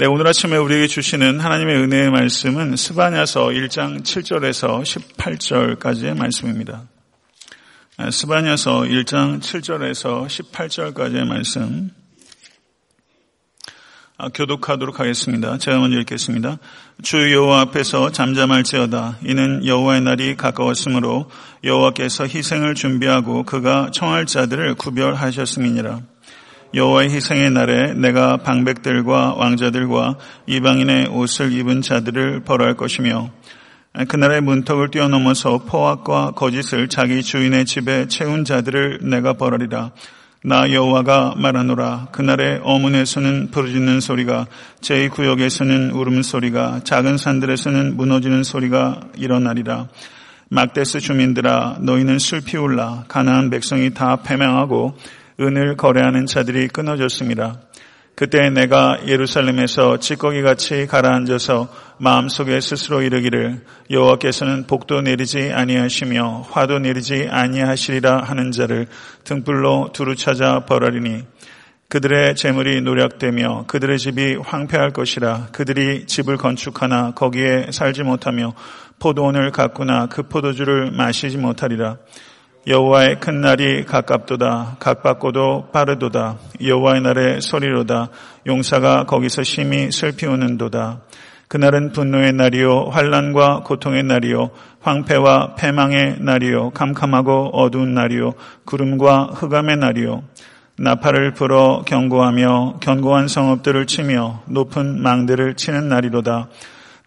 네, 오늘 아침에 우리에게 주시는 하나님의 은혜의 말씀은 스바냐서 1장 7절에서 18절까지의 말씀입니다. 네, 스바냐서 1장 7절에서 18절까지의 말씀 아, 교독하도록 하겠습니다. 제가 먼저 읽겠습니다. 주 여호와 앞에서 잠잠할지어다. 이는 여호와의 날이 가까웠으므로 여호와께서 희생을 준비하고 그가 청할 자들을 구별하셨음이니라. 여호와의 희생의 날에 내가 방백들과 왕자들과 이방인의 옷을 입은 자들을 벌할 것이며 그날의 문턱을 뛰어넘어서 포악과 거짓을 자기 주인의 집에 채운 자들을 내가 벌하리라. 나 여호와가 말하노라. 그날의 어문에서는 부르짖는 소리가 제2구역에서는 울음소리가 작은 산들에서는 무너지는 소리가 일어나리라. 막데스 주민들아 너희는 슬피 울라 가나안 백성이 다 패망하고 은을 거래하는 자들이 끊어졌습니다. 그때 내가 예루살렘에서 찌꺼기 같이 가라앉아서 마음속에 스스로 이르기를 여호와께서는 복도 내리지 아니하시며 화도 내리지 아니하시리라 하는 자를 등불로 두루 찾아 벌하리니 그들의 재물이 노력되며 그들의 집이 황폐할 것이라 그들이 집을 건축하나 거기에 살지 못하며 포도원을 가꾸나 그 포도주를 마시지 못하리라 여호와의 큰 날이 가깝도다. 각받고도 빠르도다. 여호와의 날의 소리로다. 용사가 거기서 심히 슬피 우는도다. 그날은 분노의 날이요 환란과 고통의 날이요 황폐와 패망의 날이요 캄캄하고 어두운 날이요 구름과 흑암의 날이요 나팔을 불어 경고하며 견고한 성읍들을 치며 높은 망대를 치는 날이로다.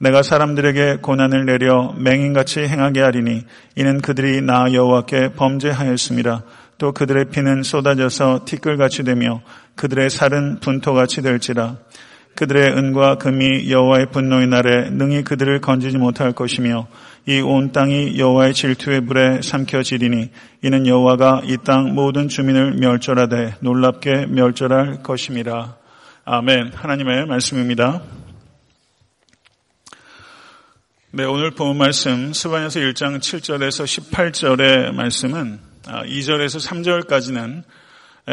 내가 사람들에게 고난을 내려 맹인같이 행하게 하리니 이는 그들이 나 여호와께 범죄하였습니다. 또 그들의 피는 쏟아져서 티끌같이 되며 그들의 살은 분토같이 될지라. 그들의 은과 금이 여호와의 분노의 날에 능히 그들을 건지지 못할 것이며 이 온 땅이 여호와의 질투의 불에 삼켜지리니 이는 여호와가 이 땅 모든 주민을 멸절하되 놀랍게 멸절할 것임이라. 아멘. 하나님의 말씀입니다. 네, 오늘 본 말씀 스바냐서 1장 7절에서 18절의 말씀은 2절에서 아, 3절까지는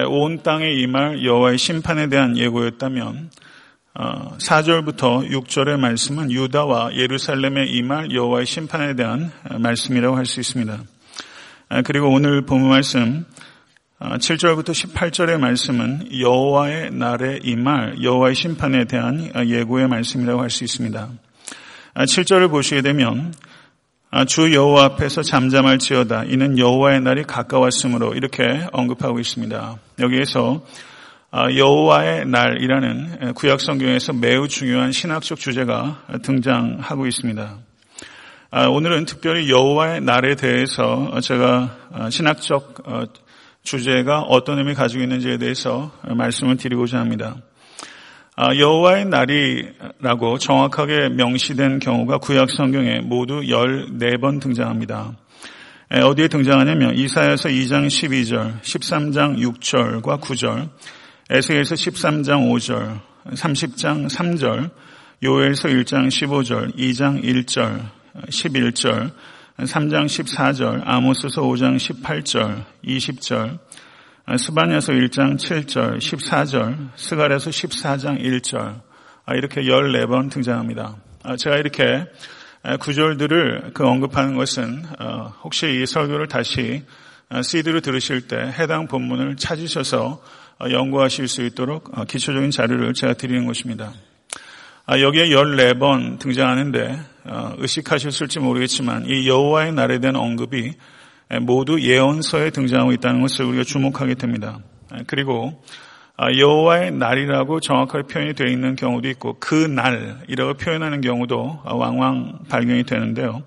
온 땅에 임할 여호와의 심판에 대한 예고였다면 4절부터 어, 6절의 말씀은 유다와 예루살렘에 임할 여호와의 심판에 대한 말씀이라고 할 수 있습니다. 아, 그리고 오늘 본 말씀 7절부터 아, 18절의 말씀은 여호와의 날에 임할 여호와의 심판에 대한 예고의 말씀이라고 할 수 있습니다. 7절을 아, 보시게 되면 아, 주 여호와 앞에서 잠잠할지어다 이는 여호와의 날이 가까웠으므로 이렇게 언급하고 있습니다. 여기에서 아, 여호와의 날이라는 구약 성경에서 매우 중요한 신학적 주제가 등장하고 있습니다. 오늘은 특별히 여호와의 날에 대해서 제가 신학적 어, 주제가 어떤 의미 가지고 있는지에 대해서 말씀을 드리고자 합니다. 아, 여호와의 날이라고 정확하게 명시된 경우가 구약 성경에 모두 14번 등장합니다. 어디에 등장하냐면 이사야서 2장 12절, 13장 6절과 9절, 에스에서 13장 5절, 30장 3절, 요엘서 1장 15절, 2장 1절, 11절, 3장 14절, 아모스서 5장 18절, 20절, 스바냐서 1장 7절, 14절, 스가랴서 14장 1절 아, 이렇게 14번 등장합니다. 아, 제가 이렇게 구절들을 그 언급하는 것은 어, 혹시 이 설교를 다시 CD로 들으실 때 해당 본문을 찾으셔서 어, 연구하실 수 있도록 어, 기초적인 자료를 제가 드리는 것입니다. 아, 여기에 14번 등장하는데 의식하셨을지 모르겠지만 이 여호와의 날에 대한 언급이 모두 예언서에 등장하고 있다는 것을 우리가 주목하게 됩니다. 그리고 아, 여호와의 날이라고 정확하게 표현이 되어 있는 경우도 있고 그 날이라고 표현하는 경우도 왕왕 발견이 되는데요.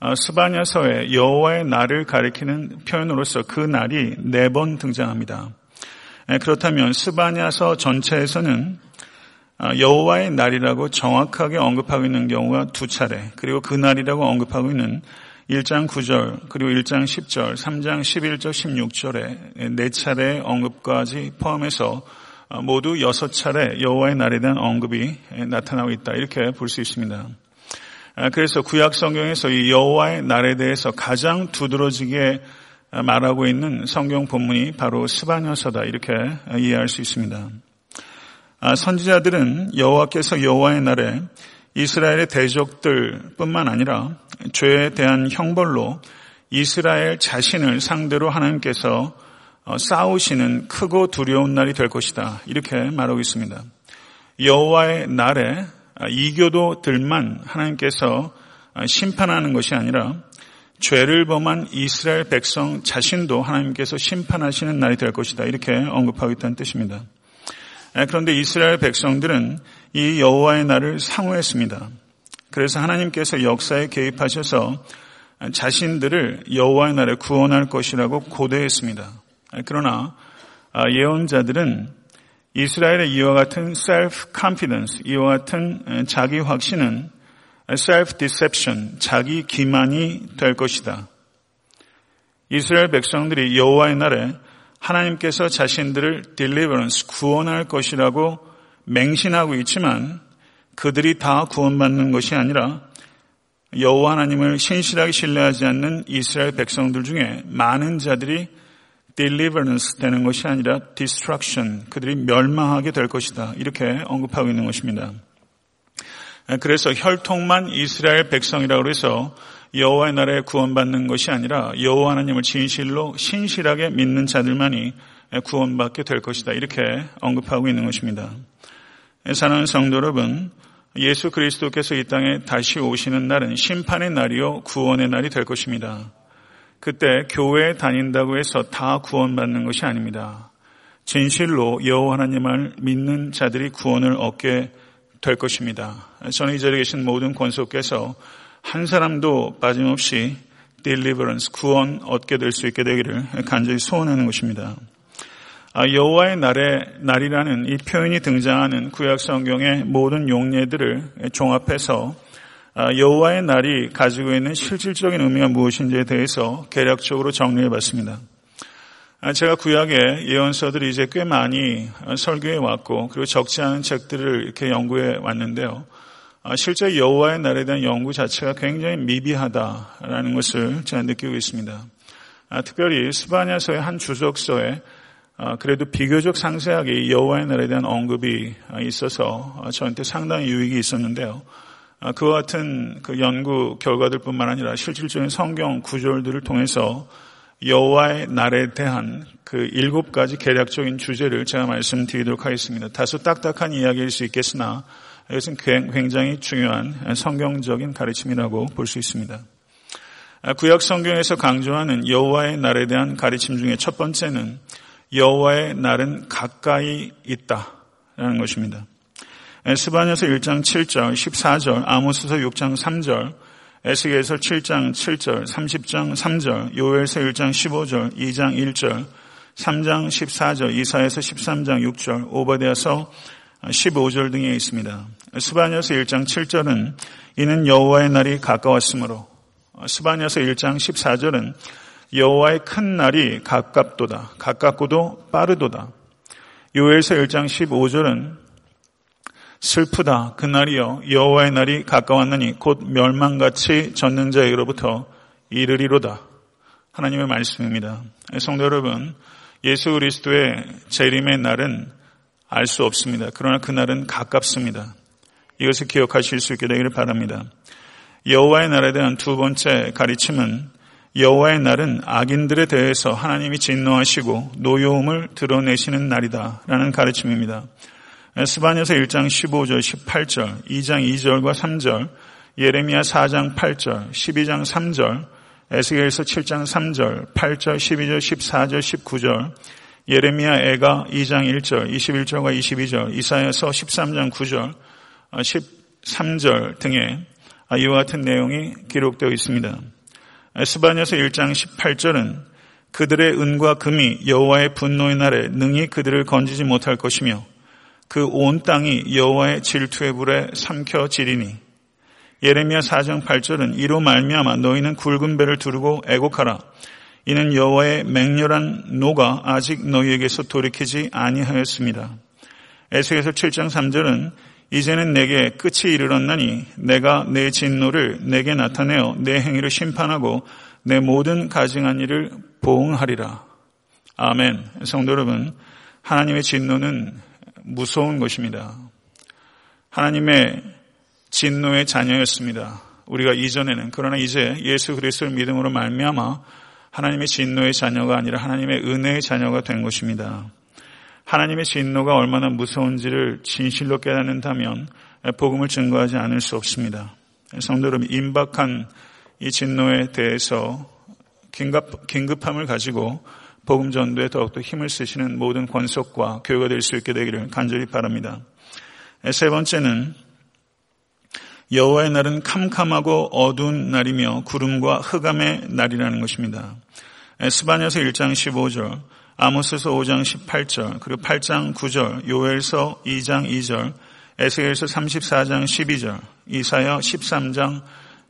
아, 스바냐서에 여호와의 날을 가리키는 표현으로서 그 날이 네 번 등장합니다. 그렇다면 스바냐서 전체에서는 아, 여호와의 날이라고 정확하게 언급하고 있는 경우가 두 차례, 그리고 그 날이라고 언급하고 있는 1장 9절 그리고 1장 10절, 3장 11절, 16절에 네 차례 언급까지 포함해서 모두 6차례 여호와의 날에 대한 언급이 나타나고 있다. 이렇게 볼 수 있습니다. 그래서 구약 성경에서 이 여호와의 날에 대해서 가장 두드러지게 말하고 있는 성경 본문이 바로 스바녀서다. 이렇게 이해할 수 있습니다. 아, 선지자들은 여호와께서 여호와의 날에 이스라엘의 대적들뿐만 아니라 죄에 대한 형벌로 이스라엘 자신을 상대로 하나님께서 어, 싸우시는 크고 두려운 날이 될 것이다. 이렇게 말하고 있습니다. 여호와의 날에 아, 이교도들만 하나님께서 아, 심판하는 것이 아니라 죄를 범한 이스라엘 백성 자신도 하나님께서 심판하시는 날이 될 것이다. 이렇게 언급하고 있다는 뜻입니다. 아, 그런데 이스라엘 백성들은 이 여호와의 날을 상호했습니다. 그래서 하나님께서 역사에 개입하셔서 자신들을 여호와의 날에 구원할 것이라고 고대했습니다. 그러나 예언자들은 이스라엘의 이와 같은 self-confidence, 이와 같은 자기 확신은 self-deception, 자기 기만이 될 것이다. 이스라엘 백성들이 여호와의 날에 하나님께서 자신들을 deliverance, 구원할 것이라고 맹신하고 있지만 그들이 다 구원받는 것이 아니라 여호와 하나님을 신실하게 신뢰하지 않는 이스라엘 백성들 중에 많은 자들이 deliverance 되는 것이 아니라 destruction, 그들이 멸망하게 될 것이다. 이렇게 언급하고 있는 것입니다. 그래서 혈통만 이스라엘 백성이라고 해서 여호와의 나라에 구원받는 것이 아니라 여호와 하나님을 진실로 신실하게 믿는 자들만이 구원받게 될 것이다. 이렇게 언급하고 있는 것입니다. 사랑하는 성도 여러분, 예수 그리스도께서 이 땅에 다시 오시는 날은 심판의 날이요 구원의 날이 될 것입니다. 그때 교회에 다닌다고 해서 다 구원받는 것이 아닙니다. 진실로 여호와 하나님을 믿는 자들이 구원을 얻게 될 것입니다. 저는 이 자리에 계신 모든 권속께서 한 사람도 빠짐없이 deliverance, 구원 얻게 될 수 있게 되기를 간절히 소원하는 것입니다. 아, 여호와의 날의 날이라는 이 표현이 등장하는 구약 성경의 모든 용례들을 종합해서 아, 여호와의 날이 가지고 있는 실질적인 의미가 무엇인지에 대해서 개략적으로 정리해 봤습니다. 아, 제가 구약의 예언서들이 이제 꽤 많이 설교해 왔고 그리고 적지 않은 책들을 이렇게 연구해 왔는데요. 아, 실제 여호와의 날에 대한 연구 자체가 굉장히 미비하다라는 것을 제가 느끼고 있습니다. 특별히 스바냐서의 한 주석서에 그래도 비교적 상세하게 여호와의 날에 대한 언급이 있어서 저한테 상당히 유익이 있었는데요. 아, 그와 같은 그 연구 결과들뿐만 아니라 실질적인 성경 구절들을 통해서 여호와의 날에 대한 그 일곱 가지 개략적인 주제를 제가 말씀드리도록 하겠습니다. 다소 딱딱한 이야기일 수 있겠으나 이것은 굉장히 중요한 성경적인 가르침이라고 볼 수 있습니다. 아, 구약 성경에서 강조하는 여호와의 날에 대한 가르침 중에 첫 번째는 여호와의 날은 가까이 있다라는 것입니다. 에스바냐서 1장 7절, 14절, 아모스서 6장 3절, 에스겔서 7장 7절, 30장 3절, 요엘서 1장 15절, 2장 1절, 3장 14절, 이사에서 13장 6절, 오바데아서 15절 등에 있습니다. 스바냐서 1장 7절은 이는 여호와의 날이 가까웠으므로 스바냐서 1장 14절은 여호와의 큰 날이 가깝도다. 가깝고도 빠르도다. 요엘서 1장 15절은 슬프다. 그날이여 여호와의 날이 가까웠느니 곧 멸망같이 젖는 자에게로부터 이르리로다. 하나님의 말씀입니다. 성도 여러분, 예수 그리스도의 재림의 날은 알 수 없습니다. 그러나 그날은 가깝습니다. 이것을 기억하실 수 있게 되기를 바랍니다. 여호와의 날에 대한 두 번째 가르침은 여호와의 날은 악인들에 대해서 하나님이 진노하시고 노여움을 드러내시는 날이다라는 가르침입니다. 스바냐서 1장 15절, 18절, 2장 2절과 3절, 예레미야 4장 8절, 12장 3절, 에스겔서 7장 3절, 8절, 12절, 14절, 19절, 예레미야 애가 2장 1절, 21절과 22절, 이사야서 13장 9절, 13절 등의 이와 같은 내용이 기록되어 있습니다. 스바냐서 1장 18절은 그들의 은과 금이 여호와의 분노의 날에 능히 그들을 건지지 못할 것이며 그 온 땅이 여호와의 질투의 불에 삼켜지리니 예레미야 4장 8절은 이로 말미암아 너희는 굵은 배를 두르고 애곡하라 이는 여호와의 맹렬한 노가 아직 너희에게서 돌이키지 아니하였습니다. 에스겔서 7장 3절은 이제는 내게 끝이 이르렀나니 내가 내 진노를 내게 나타내어 내 행위를 심판하고 내 모든 가증한 일을 보응하리라. 아멘. 성도 여러분, 하나님의 진노는 무서운 것입니다. 하나님의 진노의 자녀였습니다. 우리가 이전에는 그러나 이제 예수 그리스도를 믿음으로 말미암아 하나님의 진노의 자녀가 아니라 하나님의 은혜의 자녀가 된 것입니다. 하나님의 진노가 얼마나 무서운지를 진실로 깨닫는다면 복음을 증거하지 않을 수 없습니다. 성도 여러분, 임박한 이 진노에 대해서 긴급, 긴급 함을 가지고 복음 전도에 더욱더 힘을 쓰시는 모든 권속과 교회가 될 수 있게 되기를 간절히 바랍니다. 세 번째는 여호와의 날은 캄캄하고 어두운 날이며 구름과 흑암의 날이라는 것입니다. 스바냐서 1장 15절, 아모스서 5장 18절, 그리고 8장 9절, 요엘서 2장 2절, 에스겔서 34장 12절, 이사야 13장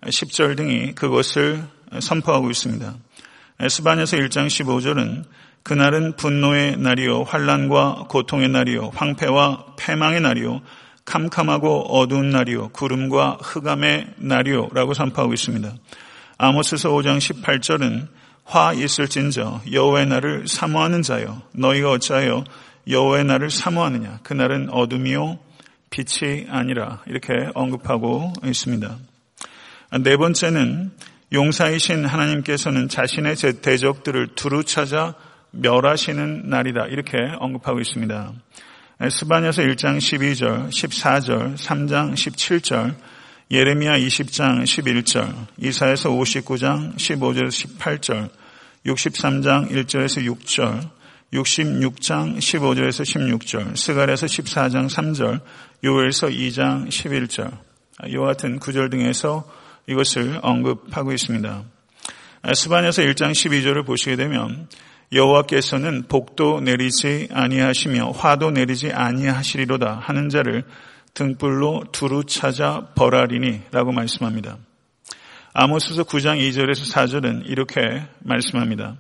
10절 등이 그것을 선포하고 있습니다. 에스바냐서 1장 15절은 그날은 분노의 날이요 환란과 고통의 날이요 황폐와 패망의 날이요 캄캄하고 어두운 날이요 구름과 흑암의 날이요라고 선포하고 있습니다. 아모스서 5장 18절은 화 있을진저 여호와의 날을 사모하는 자여 너희가 어찌하여 여호와의 날을 사모하느냐 그 날은 어둠이요 빛이 아니라 이렇게 언급하고 있습니다. 네 번째는 용사이신 하나님께서는 자신의 대적들을 두루 찾아 멸하시는 날이다 이렇게 언급하고 있습니다. 스바냐서 1장 12절, 14절, 3장 17절, 예레미야 20장 11절, 이사에서 59장 15절에서 18절, 63장 1절에서 6절, 66장 15절에서 16절, 스가랴서 14장 3절, 요엘서 2장 11절, 이와 같은 구절 등에서 이것을 언급하고 있습니다. 스바냐서 1장 12절을 보시게 되면 여호와께서는 복도 내리지 아니하시며 화도 내리지 아니하시리로다 하는 자를 등불로 두루 찾아 벌하리니라고 말씀합니다. 아모스서 9장 2절에서 4절은 이렇게 말씀합니다.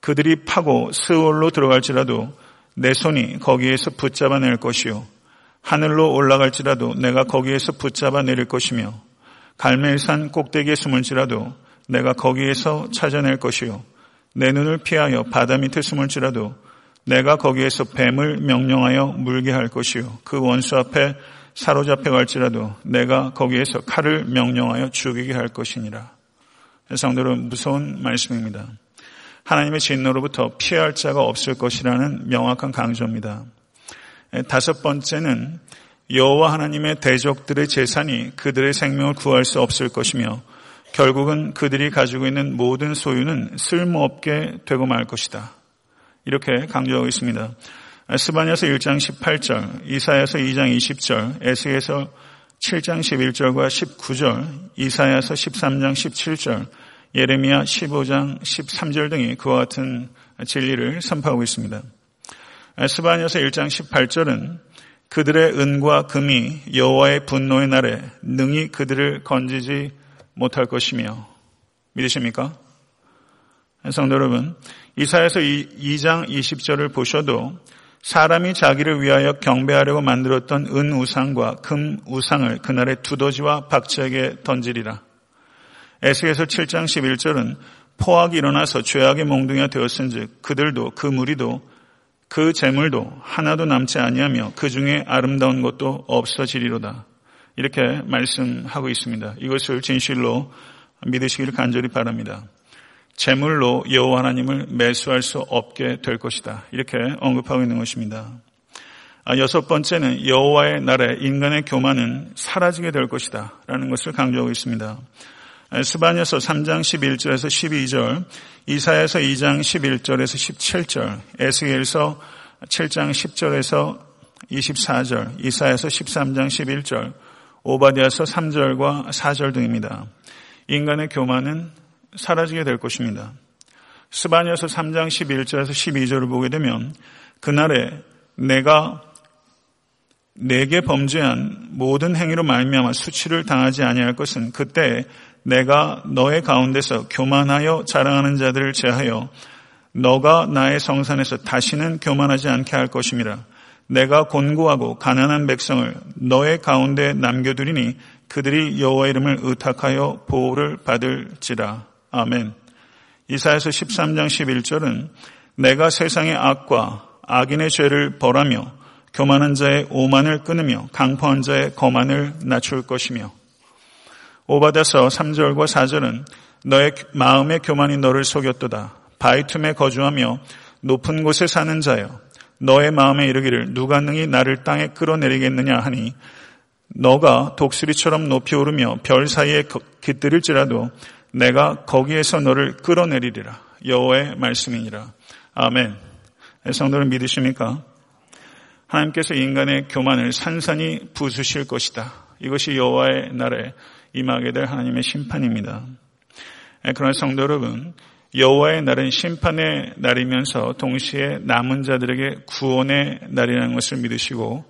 그들이 파고 스올로 들어갈지라도 내 손이 거기에서 붙잡아 낼 것이요 하늘로 올라갈지라도 내가 거기에서 붙잡아 내릴 것이며 갈멜산 꼭대기에 숨을지라도 내가 거기에서 찾아낼 것이요 내 눈을 피하여 바다 밑에 숨을지라도 내가 거기에서 뱀을 명령하여 물게 할 것이요 그 원수 앞에 사로잡혀 갈지라도 내가 거기에서 칼을 명령하여 죽이게 할 것이니라. 성도는 무서운 말씀입니다. 하나님의 진노로부터 피할 자가 없을 것이라는 명확한 강조입니다. 다섯 번째는 여호와 하나님의 대적들의 재산이 그들의 생명을 구할 수 없을 것이며 결국은 그들이 가지고 있는 모든 소유는 쓸모없게 되고 말 것이다. 이렇게 강조하고 있습니다. 스바냐서 1장 18절, 이사야서 2장 20절, 에스에서 7장 11절과 19절, 이사야서 13장 17절, 예레미야 15장 13절 등이 그와 같은 진리를 선포하고 있습니다. 스바냐서 1장 18절은 그들의 은과 금이 여호와의 분노의 날에 능히 그들을 건지지 못할 것이며 믿으십니까? 성도 여러분, 이사에서 2장 20절을 보셔도 사람이 자기를 위하여 경배하려고 만들었던 은 우상과 금 우상을 그날의 두더지와 박쥐에게 던지리라. 에스겔서 7장 11절은 포악이 일어나서 죄악의 몽둥이가 되었은즉 그들도 그 무리도 그 재물도 하나도 남지 아니하며 그 중에 아름다운 것도 없어지리로다. 이렇게 말씀하고 있습니다. 이것을 진실로 믿으시기를 간절히 바랍니다. 재물로 여호와 하나님을 매수할 수 없게 될 것이다. 이렇게 언급하고 있는 것입니다. 아, 여섯 번째는 여호와의 날에 인간의 교만은 사라지게 될 것이다. 라는 것을 강조하고 있습니다. 아, 스바냐서 3장 11절에서 12절, 이사야서 2장 11절에서 17절, 에스겔서 7장 10절에서 24절, 이사야서 13장 11절, 오바디아서 3절과 4절 등입니다. 인간의 교만은 사라지게 될 것입니다. 스바냐서 3장 11절에서 12절을 보게 되면 그날에 내가 내게 범죄한 모든 행위로 말미암아 수치를 당하지 아니할 것은 그때 내가 너의 가운데서 교만하여 자랑하는 자들을 제하여 너가 나의 성산에서 다시는 교만하지 않게 할 것임이라. 내가 곤고하고 가난한 백성을 너의 가운데 남겨두리니 그들이 여호와 이름을 의탁하여 보호를 받을지라. 아멘. 이사에서 13장 11절은 내가 세상의 악과 악인의 죄를 벌하며 교만한 자의 오만을 끊으며 강포한 자의 거만을 낮출 것이며 오바다서 3절과 4절은 너의 마음의 교만이 너를 속였도다. 바이툼에 거주하며 높은 곳에 사는 자여 너의 마음에 이르기를 누가 능히 나를 땅에 끌어내리겠느냐 하니 너가 독수리처럼 높이 오르며 별 사이에 깃들일지라도 내가 거기에서 너를 끌어내리리라. 여호와의 말씀이니라. 아멘. 성도를 믿으십니까? 하나님께서 인간의 교만을 산산히 부수실 것이다. 이것이 여호와의 날에 임하게 될 하나님의 심판입니다. 그러나 성도 여러분, 여호와의 날은 심판의 날이면서 동시에 남은 자들에게 구원의 날이라는 것을 믿으시고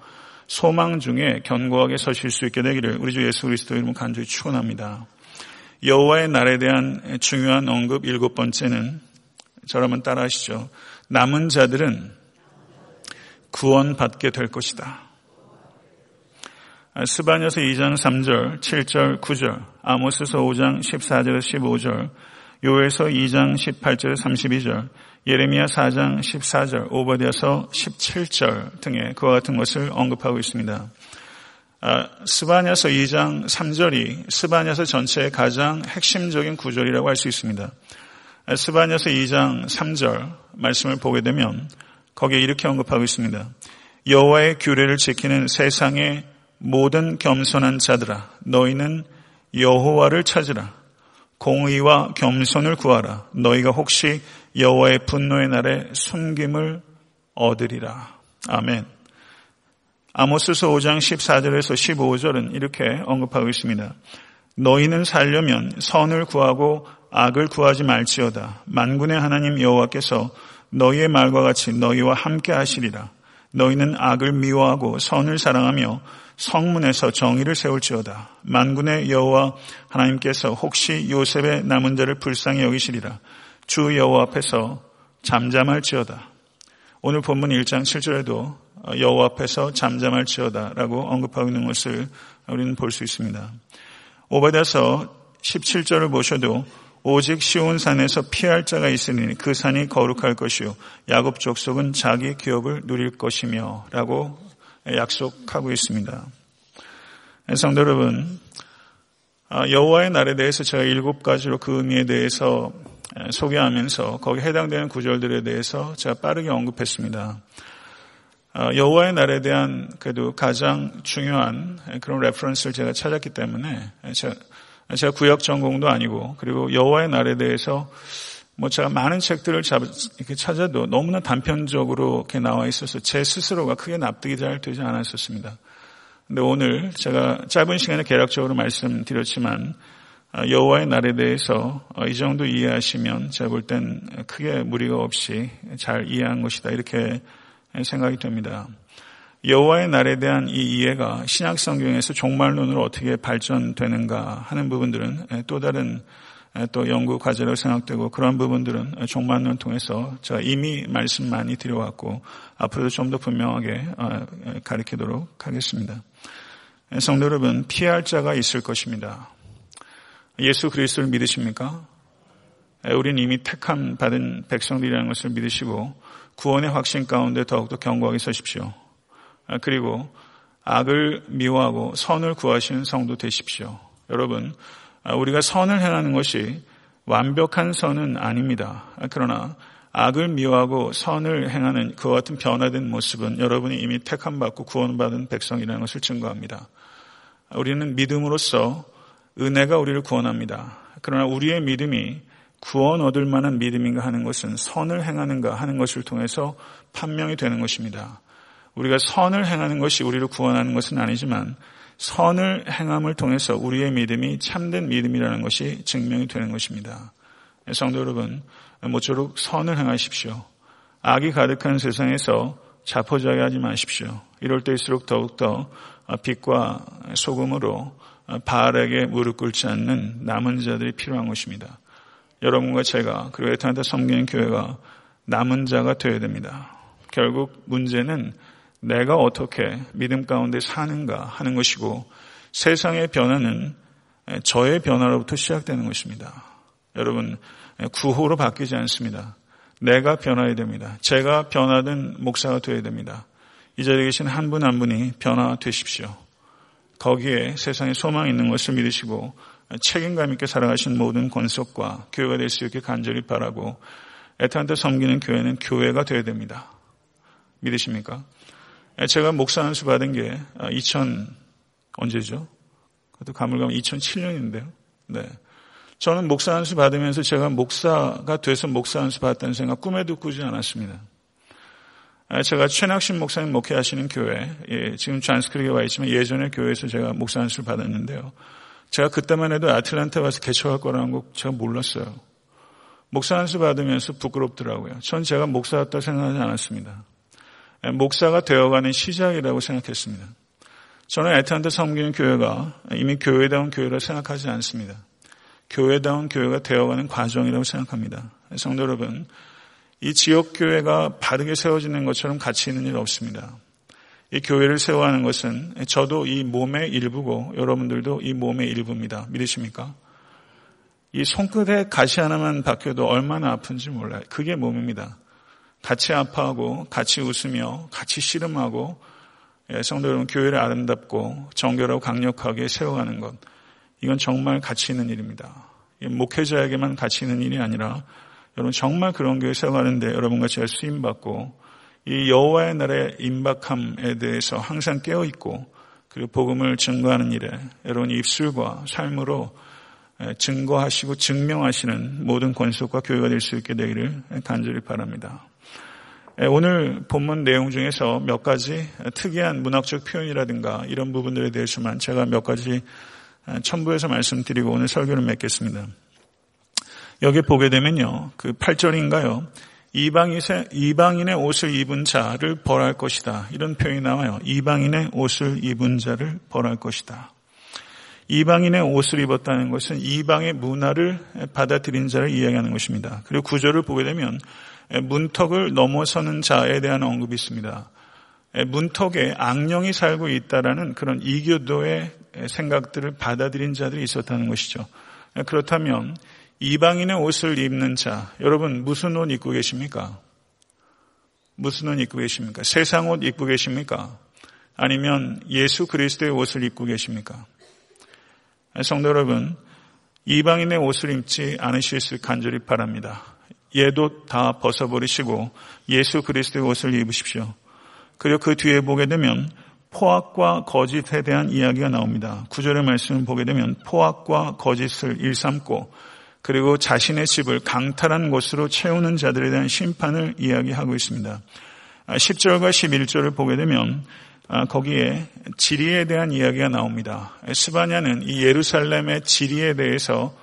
소망 중에 견고하게 서실 수 있게 되기를 우리 주 예수 그리스도 이름 간절히 축원합니다. 여호와의 날에 대한 중요한 언급 일곱 번째는 한번 따라하시죠. 남은 자들은 구원받게 될 것이다. 스바녀서 2장 3절, 7절, 9절, 아모스서 5장 14절, 15절, 요에서 2장 18절, 32절, 예레미야 4장 14절, 오버디아서 17절 등의 그와 같은 것을 언급하고 있습니다. 아, 스바냐서 2장 3절이 스바냐서 전체의 가장 핵심적인 구절이라고 할 수 있습니다. 아, 스바냐서 2장 3절 말씀을 보게 되면 거기에 이렇게 언급하고 있습니다. 여호와의 규례를 지키는 세상의 모든 겸손한 자들아 너희는 여호와를 찾으라 공의와 겸손을 구하라 너희가 혹시 여호와의 분노의 날에 숨김을 얻으리라 아멘 아모스서 5장 14절에서 15절은 이렇게 언급하고 있습니다 너희는 살려면 선을 구하고 악을 구하지 말지어다 만군의 하나님 여호와께서 너희의 말과 같이 너희와 함께 하시리라 너희는 악을 미워하고 선을 사랑하며 성문에서 정의를 세울지어다. 만군의 여호와 하나님께서 혹시 요셉의 남은 자를 불쌍히 여기시리라. 주 여호와 앞에서 잠잠할지어다. 오늘 본문 1장 7절에도 여호와 앞에서 잠잠할지어다라고 언급하고 있는 것을 우리는 볼 수 있습니다. 오바다서 17절을 보셔도 오직 시온 산에서 피할 자가 있으니 그 산이 거룩할 것이요 야곱 족속은 자기 기업을 누릴 것이며라고 약속하고 있습니다. 성도 여러분, 아, 여호와의 날에 대해서 제가 일곱 가지로 그 의미에 대해서 소개하면서 거기에 해당되는 구절들에 대해서 제가 빠르게 언급했습니다. 아, 여호와의 날에 대한 그래도 가장 중요한 그런 reference를 제가 찾았기 때문에 제가, 제가 구역 전공도 아니고 그리고 여호와의 날에 대해서 뭐 제가 많은 책들을 이렇게 찾아도 너무나 단편적으로 이렇게 나와 있어서 제 스스로가 크게 납득이 잘 되지 않았었습니다. 근데 오늘 제가 짧은 시간에 개략적으로 말씀드렸지만 아, 여호와의 날에 대해서 어, 이 정도 이해하시면 제가 볼 땐 크게 무리가 없이 잘 이해한 것이다 이렇게 생각이 됩니다. 여호와의 날에 대한 이 이해가 신약 성경에서 종말론으로 어떻게 발전되는가 하는 부분들은 또 다른 또 연구 과제로 생각되고 그런 부분들은 종만론 통해서 제가 이미 말씀 많이 드려왔고 앞으로도 좀 더 분명하게 어, 가르치도록 하겠습니다. 성도 여러분, 피할 자가 있을 것입니다. 예수 그리스도를 믿으십니까? 우리는 이미 택함 받은 백성들이라는 것을 믿으시고 구원의 확신 가운데 더욱더 견고하게 서십시오. 그리고 악을 미워하고 선을 구하시는 성도 되십시오. 여러분, 아, 우리가 선을 행하는 것이 완벽한 선은 아닙니다. 그러나 악을 미워하고 선을 행하는 그와 같은 변화된 모습은 여러분이 이미 택함받고 구원받은 백성이라는 것을 증거합니다. 우리는 믿음으로써 은혜가 우리를 구원합니다. 그러나 우리의 믿음이 구원 얻을 만한 믿음인가 하는 것은 선을 행하는가 하는 것을 통해서 판명이 되는 것입니다. 우리가 선을 행하는 것이 우리를 구원하는 것은 아니지만 선을 행함을 통해서 우리의 믿음이 참된 믿음이라는 것이 증명이 되는 것입니다. 성도 여러분, 모쪼록 선을 행하십시오. 악이 가득한 세상에서 자포자기 하지 마십시오. 이럴 때일수록 더욱더 빛과 소금으로 바알에게 무릎 꿇지 않는 남은 자들이 필요한 것입니다. 여러분과 제가 그리고 에탄한테 섬기는 교회가 남은 자가 되어야 됩니다. 결국 문제는 내가 어떻게 믿음 가운데 사는가 하는 것이고 세상의 변화는 저의 변화로부터 시작되는 것입니다. 여러분, 구호로 바뀌지 않습니다. 내가 변화해야 됩니다. 제가 변화된 목사가 되어야 됩니다. 이 자리에 계신 한 분한 분이 변화되십시오. 거기에 세상에 소망이 있는 것을 믿으시고 책임감 있게 살아가신 모든 권속과 교회가 될 수 있게 간절히 바라고 애타한테 섬기는 교회는 교회가 되어야 됩니다. 믿으십니까? 제가 목사 한 수 받은 게 2000 언제죠? 그것도 가물가물 2007년인데요. 네. 저는 목사 한 수 받으면서 제가 목사가 돼서 목사 한 수 받았다는 생각 꿈에도 꾸지 않았습니다. 제가 최낙신 목사님 목회하시는 교회, 예, 지금 잔스크릭에 와 있지만 예전에 교회에서 제가 목사 한 수를 받았는데요. 제가 그때만 해도 아틀란타 와서 개척할 거라는 거 제가 몰랐어요. 목사 한 수 받으면서 부끄럽더라고요. 전 제가 목사였다 생각하지 않았습니다. 예, 목사가 되어가는 시작이라고 생각했습니다. 저는 애틀란타 섬기는 교회가 이미 교회다운 교회라 생각하지 않습니다. 교회다운 교회가 되어가는 과정이라고 생각합니다. 성도 여러분, 이 지역교회가 바르게 세워지는 것처럼 가치 있는 일 없습니다. 이 교회를 세워가는 것은 저도 이 몸의 일부고 여러분들도 이 몸의 일부입니다. 믿으십니까? 이 손끝에 가시 하나만 박혀도 얼마나 아픈지 몰라요. 그게 몸입니다. 같이 아파하고 같이 웃으며 같이 씨름하고 예, 성도 여러분 교회를 아름답고 정결하고 강력하게 세워가는 것 이건 정말 가치 있는 일입니다. 목회자에게만 가치 있는 일이 아니라 여러분 정말 그런 교회 세워가는데 여러분과 제가 수임 받고 이 여호와의 날의 임박함에 대해서 항상 깨어 있고 그리고 복음을 증거하는 일에 여러분 입술과 삶으로 증거하시고 증명하시는 모든 권속과 교회가 될 수 있게 되기를 간절히 바랍니다. 오늘 본문 내용 중에서 몇 가지 특이한 문학적 표현이라든가 이런 부분들에 대해서만 제가 몇 가지 첨부해서 말씀드리고 오늘 설교를 맺겠습니다. 여기 보게 되면요. 그 8절인가요? 이방인의 옷을 입은 자를 벌할 것이다. 이런 표현이 나와요. 이방인의 옷을 입은 자를 벌할 것이다. 이방인의 옷을 입었다는 것은 이방의 문화를 받아들인 자를 이야기하는 것입니다. 그리고 구절을 보게 되면 문턱을 넘어서는 자에 대한 언급이 있습니다. 문턱에 악령이 살고 있다라는 그런 이교도의 생각들을 받아들인 자들이 있었다는 것이죠. 그렇다면 이방인의 옷을 입는 자, 여러분 무슨 옷 입고 계십니까? 무슨 옷 입고 계십니까? 세상 옷 입고 계십니까? 아니면 예수 그리스도의 옷을 입고 계십니까? 성도 여러분, 이방인의 옷을 입지 않으실 수 간절히 바랍니다. 얘도 다 벗어버리시고 예수 그리스도의 옷을 입으십시오. 그리고 그 뒤에 보게 되면 포악과 거짓에 대한 이야기가 나옵니다. 구절의 말씀을 보게 되면 포악과 거짓을 일삼고 그리고 자신의 집을 강탈한 곳으로 채우는 자들에 대한 심판을 이야기하고 있습니다. 10절과 11절을 보게 되면 아, 거기에 지리에 대한 이야기가 나옵니다. 스바냐는 이 예루살렘의 지리에 대해서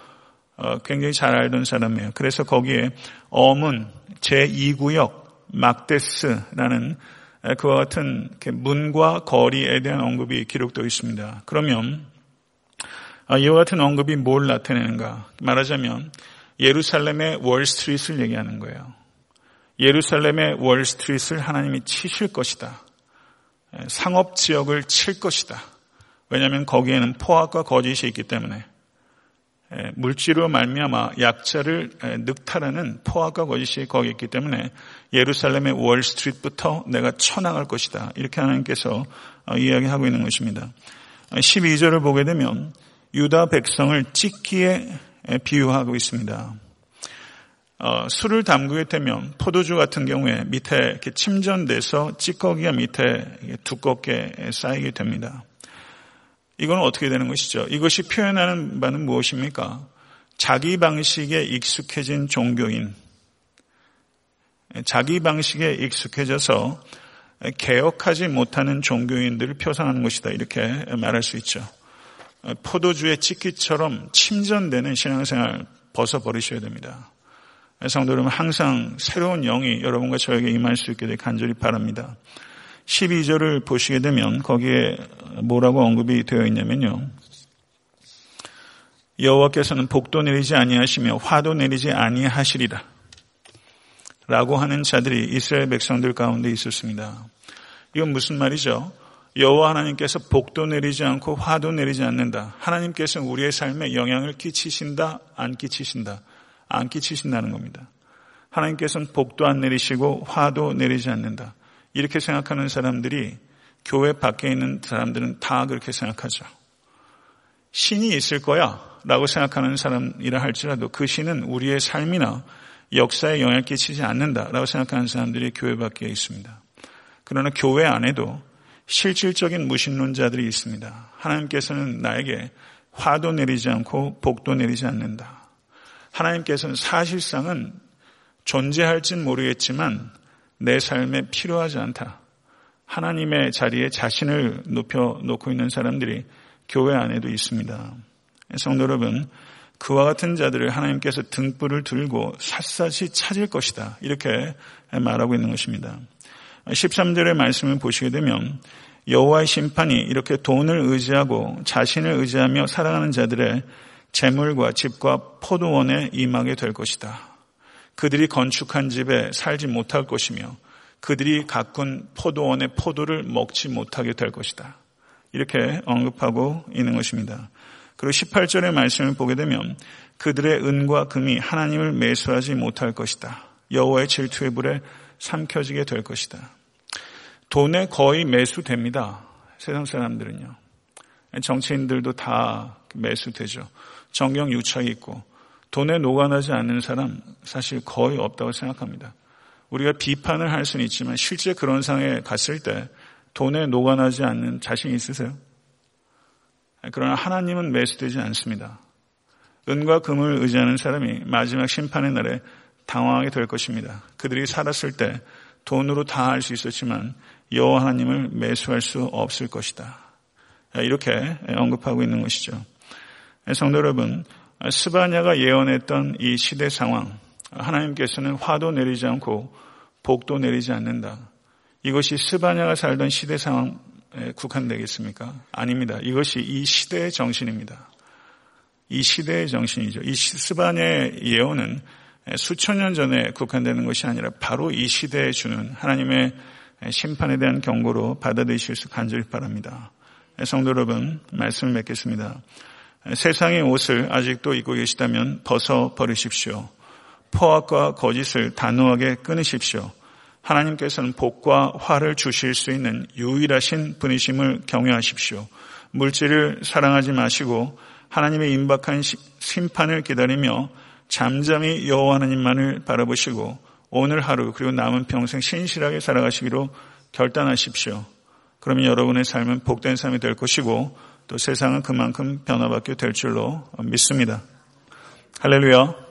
어, 굉장히 잘 알던 사람이에요. 그래서 거기에 어문 제2구역 막데스라는 그와 같은 문과 거리에 대한 언급이 기록되어 있습니다. 그러면 아, 이와 같은 언급이 뭘 나타내는가? 말하자면 예루살렘의 월스트리트를 얘기하는 거예요. 예루살렘의 월스트리트를 하나님이 치실 것이다. 예, 상업 지역을 칠 것이다. 왜냐하면 거기에는 포악과 거짓이 있기 때문에 예, 물질로 말미암아 약자를 예, 늑탈하는 포악과 거짓이 거기 있기 때문에 예루살렘의 월스트리트부터 내가 쳐나갈 것이다. 이렇게 하나님께서 어, 이야기하고 있는 것입니다. 12절을 보게 되면 유다 백성을 찢기에 비유하고 있습니다. 어, 술을 담그게 되면 포도주 같은 경우에 밑에 이렇게 침전돼서 찌꺼기가 밑에 두껍게 쌓이게 됩니다. 이건 어떻게 되는 것이죠? 이것이 표현하는 바는 무엇입니까? 자기 방식에 익숙해진 종교인, 자기 방식에 익숙해져서 개혁하지 못하는 종교인들을 표상하는 것이다. 이렇게 말할 수 있죠. 포도주의 찢기처럼 침전되는 신앙생활 벗어버리셔야 됩니다. 성도 여러분 항상 새로운 영이 여러분과 저에게 임할 수 있게 되 간절히 바랍니다. 12절을 보시게 되면 거기에 뭐라고 언급이 되어 있냐면요. 여호와께서는 복도 내리지 아니하시며 화도 내리지 아니하시리라. 라고 하는 자들이 이스라엘 백성들 가운데 있었습니다. 이건 무슨 말이죠? 여호와 하나님께서 복도 내리지 않고 화도 내리지 않는다. 하나님께서 우리의 삶에 영향을 끼치신다, 안 끼치신다, 안 끼치신다는 겁니다. 하나님께서는 복도 안 내리시고 화도 내리지 않는다. 이렇게 생각하는 사람들이 교회 밖에 있는 사람들은 다 그렇게 생각하죠. 신이 있을 거야 라고 생각하는 사람이라 할지라도 그 신은 우리의 삶이나 역사에 영향을 끼치지 않는다 라고 생각하는 사람들이 교회 밖에 있습니다. 그러나 교회 안에도 실질적인 무신론자들이 있습니다. 하나님께서는 나에게 화도 내리지 않고 복도 내리지 않는다. 하나님께서는 사실상은 존재할진 모르겠지만 내 삶에 필요하지 않다. 하나님의 자리에 자신을 높여 놓고 있는 사람들이 교회 안에도 있습니다. 성도 여러분, 그와 같은 자들을 하나님께서 등불을 들고 샅샅이 찾을 것이다. 이렇게 말하고 있는 것입니다. 13절의 말씀을 보시게 되면 여호와의 심판이 이렇게 돈을 의지하고 자신을 의지하며 살아가는 자들의 재물과 집과 포도원에 임하게 될 것이다. 그들이 건축한 집에 살지 못할 것이며 그들이 가꾼 포도원의 포도를 먹지 못하게 될 것이다. 이렇게 언급하고 있는 것입니다. 그리고 18절의 말씀을 보게 되면 그들의 은과 금이 하나님을 매수하지 못할 것이다. 여호와의 질투의 불에 삼켜지게 될 것이다. 돈에 거의 매수됩니다. 세상 사람들은요. 정치인들도 다 매수되죠. 정경 유착이 있고 돈에 녹아나지 않는 사람 사실 거의 없다고 생각합니다. 우리가 비판을 할 수는 있지만 실제 그런 상에 갔을 때 돈에 녹아나지 않는 자신 있으세요? 그러나 하나님은 매수되지 않습니다. 은과 금을 의지하는 사람이 마지막 심판의 날에 당황하게 될 것입니다. 그들이 살았을 때 돈으로 다 할 수 있었지만 여호와 하나님을 매수할 수 없을 것이다. 이렇게 언급하고 있는 것이죠. 성도 여러분, 스바냐가 예언했던 이 시대 상황, 하나님께서는 화도 내리지 않고 복도 내리지 않는다. 이것이 스바냐가 살던 시대 상황에 국한되겠습니까? 아닙니다. 이것이 이 시대의 정신입니다. 이 시대의 정신이죠. 이 스바냐의 예언은 수천 년 전에 국한되는 것이 아니라 바로 이 시대에 주는 하나님의 심판에 대한 경고로 받아들이실 수 간절히 바랍니다. 성도 여러분, 말씀을 맺겠습니다. 세상의 옷을 아직도 입고 계시다면 벗어 버리십시오. 포악과 거짓을 단호하게 끊으십시오. 하나님께서는 복과 화를 주실 수 있는 유일하신 분이심을 경외하십시오. 물질을 사랑하지 마시고 하나님의 임박한 심판을 기다리며 잠잠히 여호와 하나님만을 바라보시고 오늘 하루 그리고 남은 평생 신실하게 살아가시기로 결단하십시오. 그러면 여러분의 삶은 복된 삶이 될 것이고 또 세상은 그만큼 변화받게 될 줄로 믿습니다. 할렐루야.